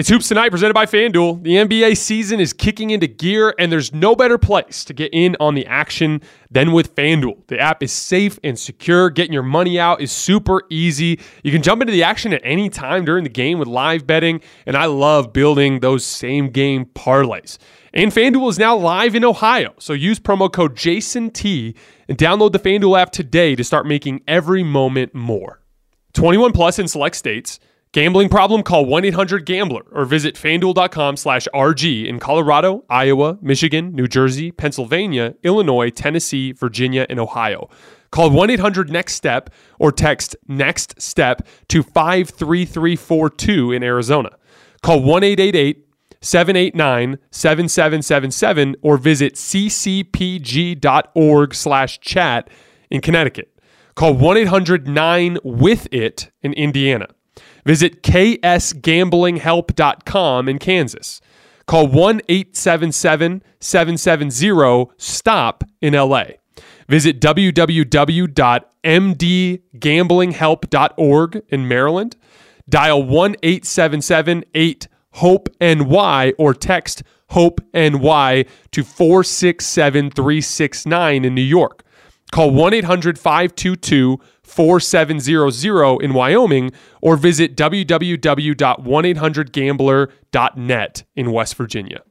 It's Hoops Tonight presented by FanDuel. The NBA season is kicking into gear, and there's no better place to get in on the action than with FanDuel. The app is safe and secure. Getting your money out is super easy. You can jump into the action at any time during the game with live betting, and I love building those same game parlays. And FanDuel is now live in Ohio. So use promo code JASONT and download the FanDuel app today to start making every moment more. 21 plus in select states. Gambling problem? Call 1-800-GAMBLER or visit fanduel.com slash RG in Colorado, Iowa, Michigan, New Jersey, Pennsylvania, Illinois, Tennessee, Virginia, and Ohio. Call 1-800-NEXT-STEP or text NEXT STEP to 53342 in Arizona. Call 1-888 789 7777 or visit ccpg.org slash chat in Connecticut. Call 1 800 9 with it in Indiana. Visit ksgamblinghelp.com in Kansas. Call 1 877 770 STOP in LA. Visit www.mdgamblinghelp.org in Maryland. Dial 1 877 8 Hope NY or text Hope NY to 467 369 in New York. Call 1 800 522 4700 in Wyoming or visit www.1800gambler.net in West Virginia.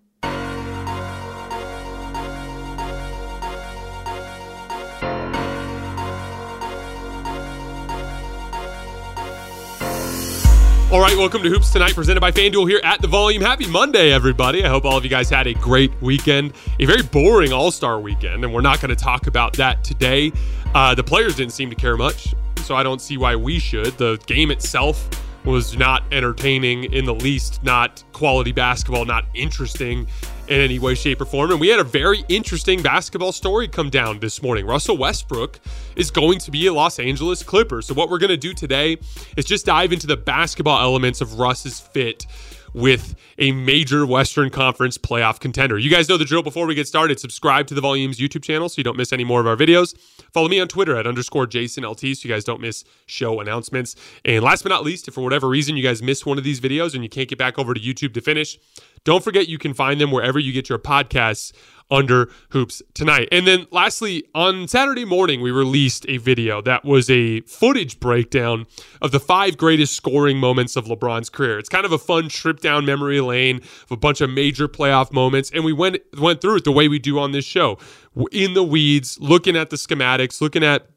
All right, welcome to Hoops Tonight, presented by FanDuel here at the Volume. Happy Monday, everybody. I hope all of you guys had a great weekend, a very boring All Star weekend, and we're not going to talk about that today. Uh, the players didn't seem to care much, so I don't see why we should. The game itself was not entertaining in the least, not quality basketball, not interesting in any way, shape, or form. And we had a very interesting basketball story come down this morning. Russell Westbrook is going to be a Los Angeles Clipper. So, what we're going to do today is just dive into the basketball elements of Russ's fit with a major Western Conference playoff contender. You guys know the drill before we get started. Subscribe to the Volumes YouTube channel so you don't miss any more of our videos. Follow me on Twitter at underscore Jason LT so you guys don't miss show announcements. And last but not least, if for whatever reason you guys missed one of these videos and you can't get back over to YouTube to finish, don't forget you can find them wherever you get your podcasts under hoops tonight. And then lastly, on Saturday morning, we released a video that was a footage breakdown of the five greatest scoring moments of LeBron's career. It's kind of a fun trip down memory lane of a bunch of major playoff moments. And we went went through it the way we do on this show. In the weeds, looking at the schematics, looking at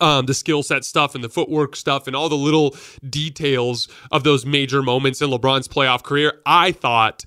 um, the skill set stuff and the footwork stuff and all the little details of those major moments in LeBron's playoff career. I thought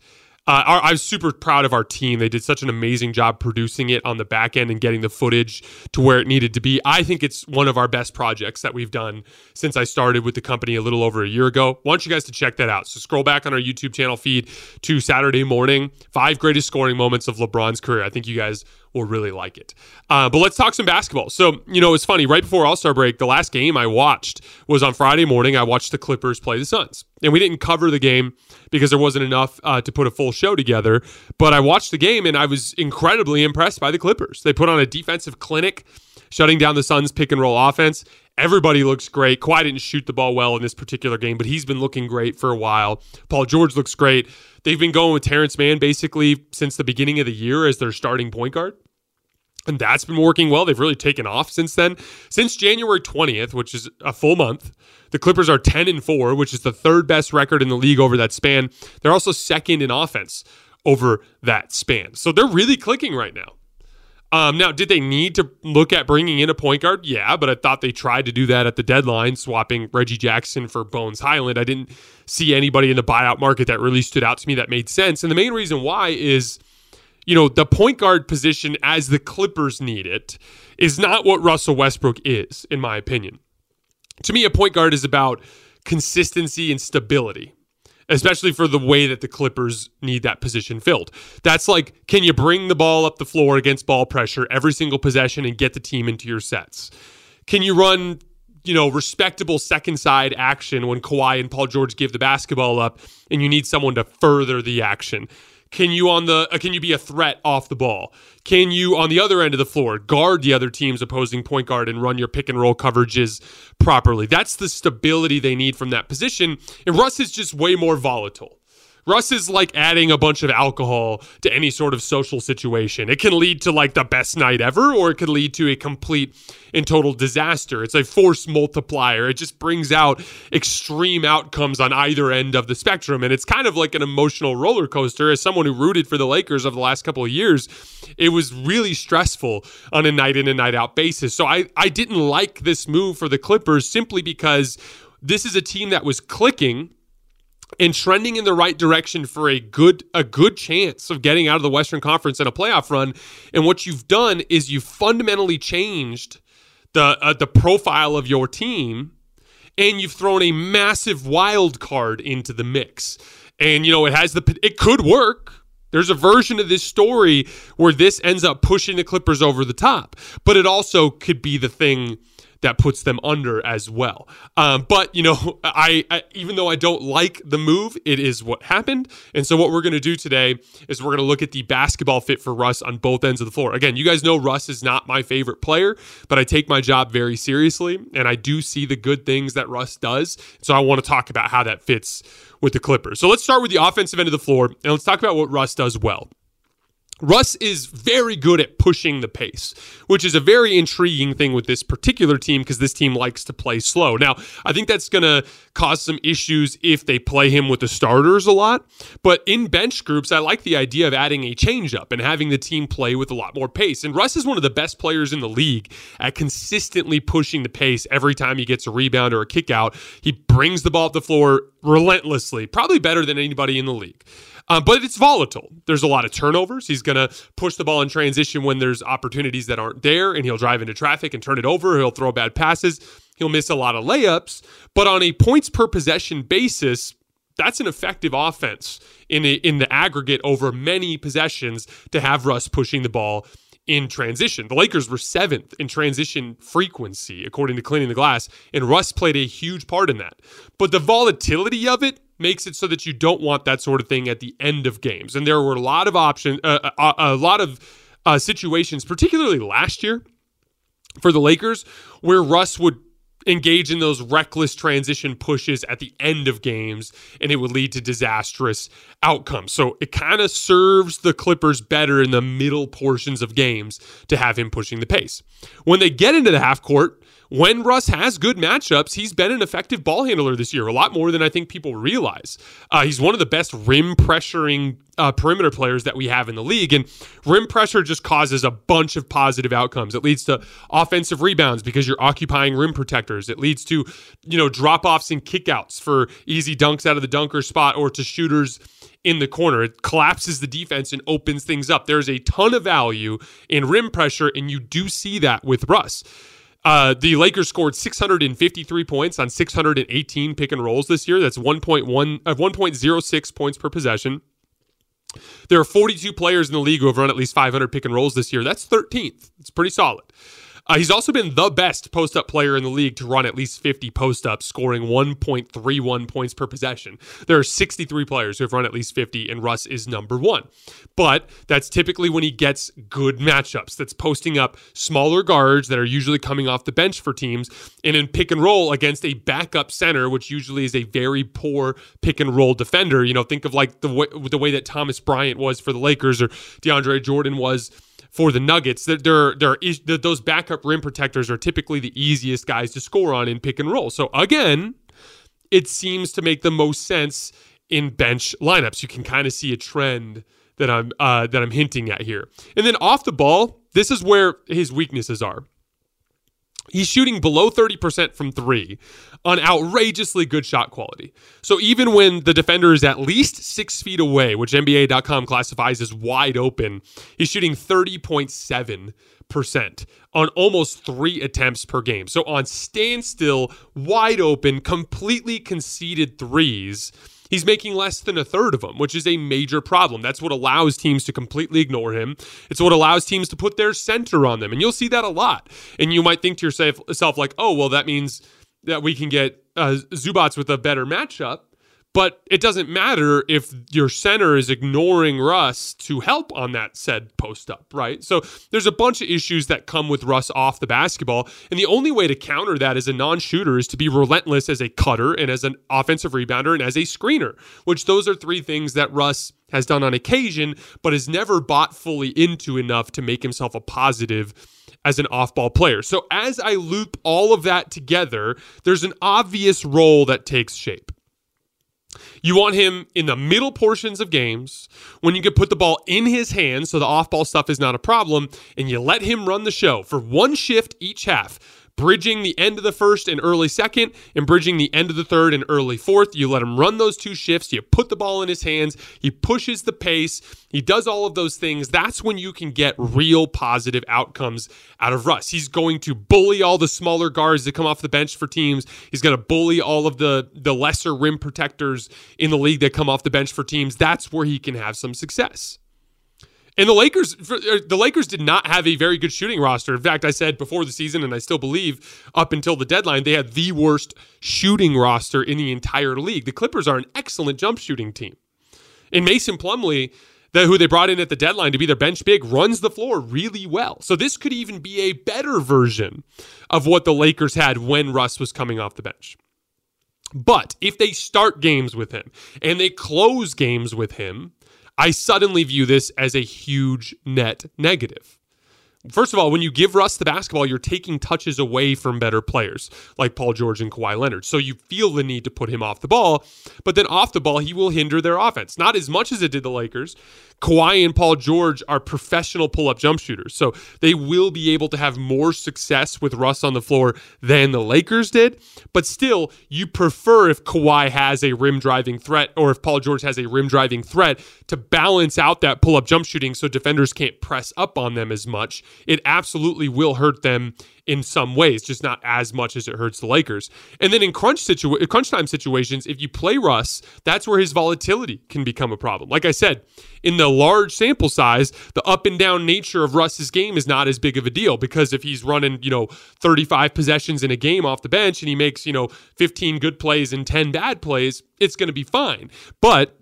uh, our, I was super proud of our team. They did such an amazing job producing it on the back end and getting the footage to where it needed to be. I think it's one of our best projects that we've done since I started with the company a little over a year ago. I want you guys to check that out. So scroll back on our YouTube channel feed to Saturday morning, five greatest scoring moments of LeBron's career. I think you guys will really like it. Uh, but let's talk some basketball. So, you know, it's funny. Right before All Star break, the last game I watched was on Friday morning. I watched the Clippers play the Suns. And we didn't cover the game because there wasn't enough uh, to put a full show together. But I watched the game and I was incredibly impressed by the Clippers. They put on a defensive clinic, shutting down the Suns' pick and roll offense. Everybody looks great. Kawhi didn't shoot the ball well in this particular game, but he's been looking great for a while. Paul George looks great. They've been going with Terrence Mann basically since the beginning of the year as their starting point guard. And that's been working well. They've really taken off since then. Since January 20th, which is a full month, the Clippers are 10 and 4, which is the third best record in the league over that span. They're also second in offense over that span. So they're really clicking right now. Um, now, did they need to look at bringing in a point guard? Yeah, but I thought they tried to do that at the deadline, swapping Reggie Jackson for Bones Hyland. I didn't see anybody in the buyout market that really stood out to me that made sense. And the main reason why is, you know, the point guard position as the Clippers need it is not what Russell Westbrook is, in my opinion. To me, a point guard is about consistency and stability especially for the way that the Clippers need that position filled. That's like, can you bring the ball up the floor against ball pressure every single possession and get the team into your sets? Can you run, you know, respectable second side action when Kawhi and Paul George give the basketball up and you need someone to further the action? Can you on the uh, can you be a threat off the ball? Can you on the other end of the floor guard the other team's opposing point guard and run your pick and roll coverages properly? That's the stability they need from that position. And Russ is just way more volatile. Russ is like adding a bunch of alcohol to any sort of social situation. It can lead to like the best night ever, or it could lead to a complete and total disaster. It's a force multiplier. It just brings out extreme outcomes on either end of the spectrum. And it's kind of like an emotional roller coaster. As someone who rooted for the Lakers over the last couple of years, it was really stressful on a night in and night out basis. So I, I didn't like this move for the Clippers simply because this is a team that was clicking and trending in the right direction for a good a good chance of getting out of the Western Conference in a playoff run. And what you've done is you've fundamentally changed the uh, the profile of your team, and you've thrown a massive wild card into the mix. And you know it has the it could work. There's a version of this story where this ends up pushing the Clippers over the top, but it also could be the thing that puts them under as well. Um, but you know, I, I, even though I don't like the move, it is what happened. And so what we're going to do today is we're going to look at the basketball fit for Russ on both ends of the floor. Again, you guys know Russ is not my favorite player, but I take my job very seriously, and I do see the good things that Russ does. So I want to talk about how that fits with the Clippers. So let's start with the offensive end of the floor, and let's talk about what Russ does well. Russ is very good at pushing the pace, which is a very intriguing thing with this particular team because this team likes to play slow. Now, I think that's going to cause some issues if they play him with the starters a lot. But in bench groups, I like the idea of adding a changeup and having the team play with a lot more pace. And Russ is one of the best players in the league at consistently pushing the pace every time he gets a rebound or a kick out. He brings the ball up the floor relentlessly, probably better than anybody in the league. Um, but it's volatile. There's a lot of turnovers. He's going to push the ball in transition when there's opportunities that aren't there, and he'll drive into traffic and turn it over. He'll throw bad passes. He'll miss a lot of layups. But on a points per possession basis, that's an effective offense in a, in the aggregate over many possessions to have Russ pushing the ball in transition. The Lakers were seventh in transition frequency, according to Cleaning the Glass, and Russ played a huge part in that. But the volatility of it makes it so that you don't want that sort of thing at the end of games. And there were a lot of options, uh, a, uh, a, lot of uh, situations, particularly last year for the Lakers, where Russ would engage in those reckless transition pushes at the end of games and it would lead to disastrous outcomes. So it kind of serves the Clippers better in the middle portions of games to have him pushing the pace. When they get into the half court, when Russ has good matchups, he's been an effective ball handler this year, a lot more than I think people realize. Uh, he's one of the best rim pressuring uh, perimeter players that we have in the league. And rim pressure just causes a bunch of positive outcomes. It leads to offensive rebounds because you're occupying rim protectors. It leads to, you know, drop offs and kickouts for easy dunks out of the dunker spot or to shooters in the corner. It collapses the defense and opens things up. There's a ton of value in rim pressure, and you do see that with Russ. Uh, the Lakers scored 653 points on 618 pick and rolls this year. That's 1.1 uh, 1.06 points per possession. There are 42 players in the league who have run at least 500 pick and rolls this year. That's 13th. It's pretty solid. Uh, he's also been the best post up player in the league to run at least 50 post ups, scoring 1.31 points per possession. There are 63 players who have run at least 50, and Russ is number one. But that's typically when he gets good matchups. That's posting up smaller guards that are usually coming off the bench for teams, and in pick and roll against a backup center, which usually is a very poor pick and roll defender. You know, think of like the way, the way that Thomas Bryant was for the Lakers or DeAndre Jordan was for the Nuggets. that there, there is, that those backup rim protectors are typically the easiest guys to score on in pick and roll. So again, it seems to make the most sense in bench lineups. You can kind of see a trend that I'm uh, that I'm hinting at here. And then off the ball, this is where his weaknesses are. He's shooting below 30% from three on outrageously good shot quality. So even when the defender is at least six feet away, which NBA.com classifies as wide open, he's shooting 30.7% on almost three attempts per game. So on standstill, wide open, completely conceded threes He's making less than a third of them, which is a major problem. That's what allows teams to completely ignore him. It's what allows teams to put their center on them. And you'll see that a lot. And you might think to yourself, like, oh, well, that means that we can get uh, Zubac with a better matchup. But it doesn't matter if your center is ignoring Russ to help on that said post up, right? So there's a bunch of issues that come with Russ off the basketball. And the only way to counter that as a non shooter is to be relentless as a cutter and as an offensive rebounder and as a screener, which those are three things that Russ has done on occasion, but has never bought fully into enough to make himself a positive as an off ball player. So as I loop all of that together, there's an obvious role that takes shape. You want him in the middle portions of games when you can put the ball in his hands so the off ball stuff is not a problem, and you let him run the show for one shift each half bridging the end of the first and early second, and bridging the end of the third and early fourth. You let him run those two shifts. You put the ball in his hands. He pushes the pace. He does all of those things. That's when you can get real positive outcomes out of Russ. He's going to bully all the smaller guards that come off the bench for teams. He's going to bully all of the the lesser rim protectors in the league that come off the bench for teams. That's where he can have some success. And the Lakers, uh, the Lakers did not have a very good shooting roster. In fact, I said before the season, and I still believe up until the deadline, they had the worst shooting roster in the entire league. The Clippers are an excellent jump shooting team. And Mason Plumlee, the, who they brought in at the deadline to be their bench big, runs the floor really well. So this could even be a better version of what the Lakers had when Russ was coming off the bench. But if they start games with him and they close games with him, I suddenly view this as a huge net negative. First of all, when you give Russ the basketball, you're taking touches away from better players like Paul George and Kawhi Leonard. So you feel the need to put him off the ball, but then off the ball, he will hinder their offense. Not as much as it did the Lakers. Kawhi and Paul George are professional pull up jump shooters. So they will be able to have more success with Russ on the floor than the Lakers did. But still, you prefer if Kawhi has a rim driving threat or if Paul George has a rim driving threat to balance out that pull up jump shooting so defenders can't press up on them as much. It absolutely will hurt them in some ways, just not as much as it hurts the Lakers. And then in crunch situ- crunch time situations, if you play Russ, that's where his volatility can become a problem. Like I said, in the large sample size, the up and down nature of Russ's game is not as big of a deal because if he's running, you know, 35 possessions in a game off the bench and he makes, you know, 15 good plays and 10 bad plays, it's going to be fine. But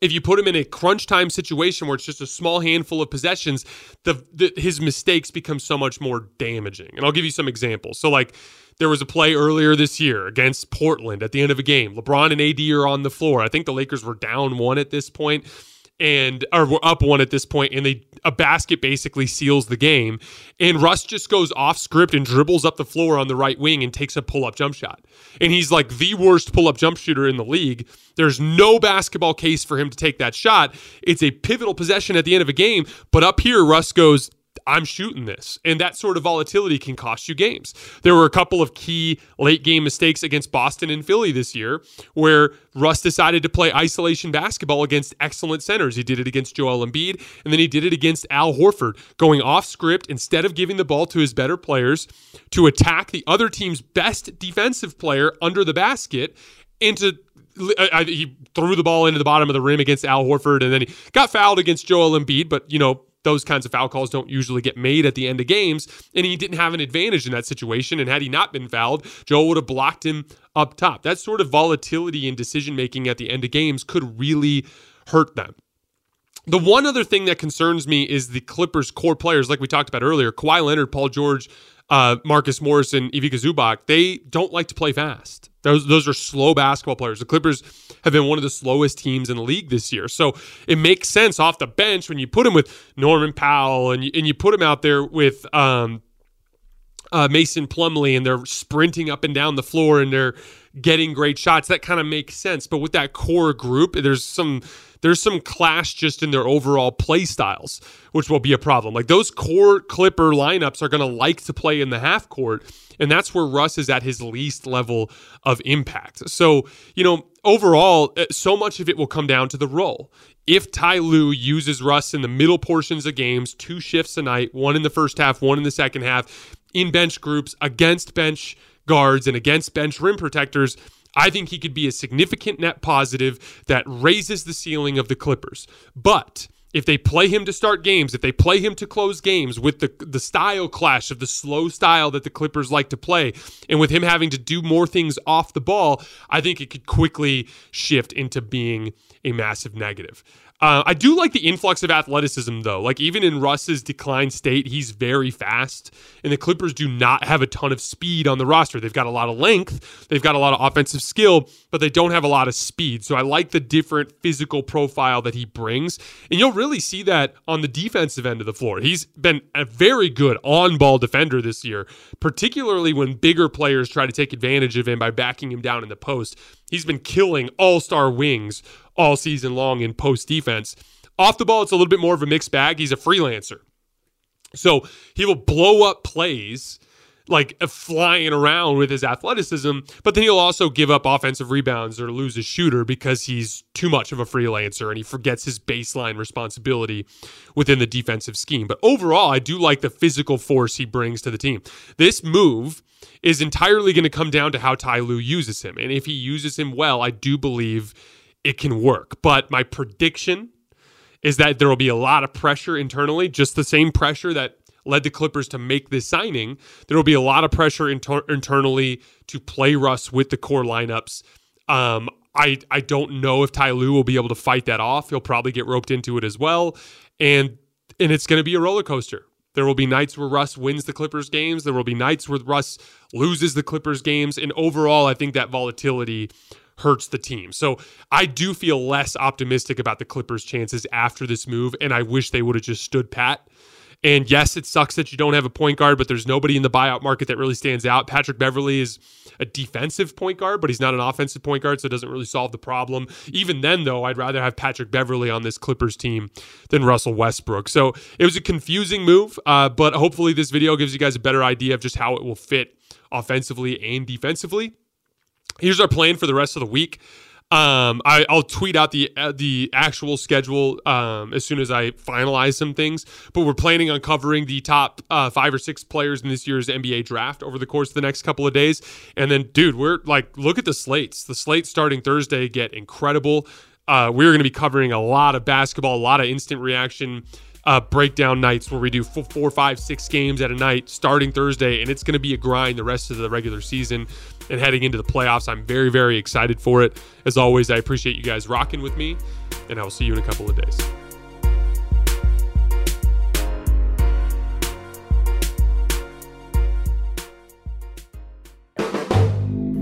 if you put him in a crunch time situation where it's just a small handful of possessions, the, the, his mistakes become so much more damaging. And I'll give you some examples. So, like, there was a play earlier this year against Portland at the end of a game. LeBron and AD are on the floor. I think the Lakers were down one at this point and or we're up one at this point and they a basket basically seals the game and Russ just goes off script and dribbles up the floor on the right wing and takes a pull-up jump shot. And he's like the worst pull-up jump shooter in the league. There's no basketball case for him to take that shot. It's a pivotal possession at the end of a game, but up here Russ goes I'm shooting this. And that sort of volatility can cost you games. There were a couple of key late game mistakes against Boston and Philly this year where Russ decided to play isolation basketball against excellent centers. He did it against Joel Embiid, and then he did it against Al Horford, going off script instead of giving the ball to his better players to attack the other team's best defensive player under the basket and to I, uh, uh, he threw the ball into the bottom of the rim against Al Horford, and then he got fouled against Joel Embiid. But you know, those kinds of foul calls don't usually get made at the end of games, and he didn't have an advantage in that situation. And had he not been fouled, Joel would have blocked him up top. That sort of volatility in decision making at the end of games could really hurt them. The one other thing that concerns me is the Clippers' core players, like we talked about earlier Kawhi Leonard, Paul George, uh, Marcus Morris, and Ivica Zubac. They don't like to play fast. Those, those are slow basketball players. The Clippers have been one of the slowest teams in the league this year. So it makes sense off the bench when you put him with Norman Powell and you, and you put him out there with um, uh, Mason Plumlee and they're sprinting up and down the floor and they're getting great shots. That kind of makes sense. But with that core group, there's some there's some clash just in their overall play styles, which will be a problem. Like those core Clipper lineups are going to like to play in the half court, and that's where Russ is at his least level of impact. So, you know, overall, uh, so much of it will come down to the role. If Ty Lue uses Russ in the middle portions of games, two shifts a night, one in the first half, one in the second half, in bench groups against bench guards and against bench rim protectors, I think he could be a significant net positive that raises the ceiling of the Clippers. But if they play him to start games, if they play him to close games with the the style clash of the slow style that the Clippers like to play, and with him having to do more things off the ball, I think it could quickly shift into being a massive negative. Uh, I do like the influx of athleticism, though. Like, even in Russ's declined state, he's very fast. And the Clippers do not have a ton of speed on the roster. They've got a lot of length, they've got a lot of offensive skill, but they don't have a lot of speed. So I like the different physical profile that he brings. And you'll really see that on the defensive end of the floor. He's been a very good on ball defender this year, particularly when bigger players try to take advantage of him by backing him down in the post. He's been killing all star wings all season long in post defense. Off the ball, it's a little bit more of a mixed bag. He's a freelancer. So he will blow up plays like uh, flying around with his athleticism, but then he'll also give up offensive rebounds or lose a shooter because he's too much of a freelancer and he forgets his baseline responsibility within the defensive scheme. But overall, I do like the physical force he brings to the team. This move is entirely going to come down to how Ty Lue uses him. And if he uses him well, I do believe it can work. But my prediction is that there will be a lot of pressure internally, just the same pressure that led the Clippers to make this signing. There will be a lot of pressure inter- internally to play Russ with the core lineups. Um, I I don't know if Ty Lue will be able to fight that off. He'll probably get roped into it as well, and and it's going to be a roller coaster. There will be nights where Russ wins the Clippers games. There will be nights where Russ loses the Clippers games, and overall, I think that volatility hurts the team. So I do feel less optimistic about the Clippers' chances after this move, and I wish they would have just stood pat. And yes, it sucks that you don't have a point guard, but there's nobody in the buyout market that really stands out. Patrick Beverley is a defensive point guard, but he's not an offensive point guard, so it doesn't really solve the problem. Even then, though, I'd rather have Patrick Beverley on this Clippers team than Russell Westbrook. So it was a confusing move, uh, but hopefully this video gives you guys a better idea of just how it will fit offensively and defensively here's our plan for the rest of the week. Um, I, will tweet out the uh, the actual schedule um, as soon as I finalize some things. But we're planning on covering the top uh, five or six players in this year's NBA draft over the course of the next couple of days. And then, dude, we're like, look at the slates. The slates starting Thursday get incredible. Uh, we're going to be covering a lot of basketball, a lot of instant reaction uh, breakdown nights where we do four, four, five, six games at a night starting Thursday, and it's going to be a grind the rest of the regular season and heading into the playoffs. I'm very, very excited for it. As always, I appreciate you guys rocking with me, and I will see you in a couple of days.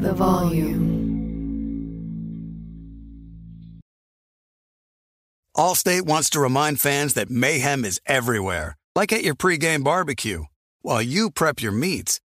The volume. Allstate wants to remind fans that mayhem is everywhere, like at your pregame barbecue. While you prep your meats,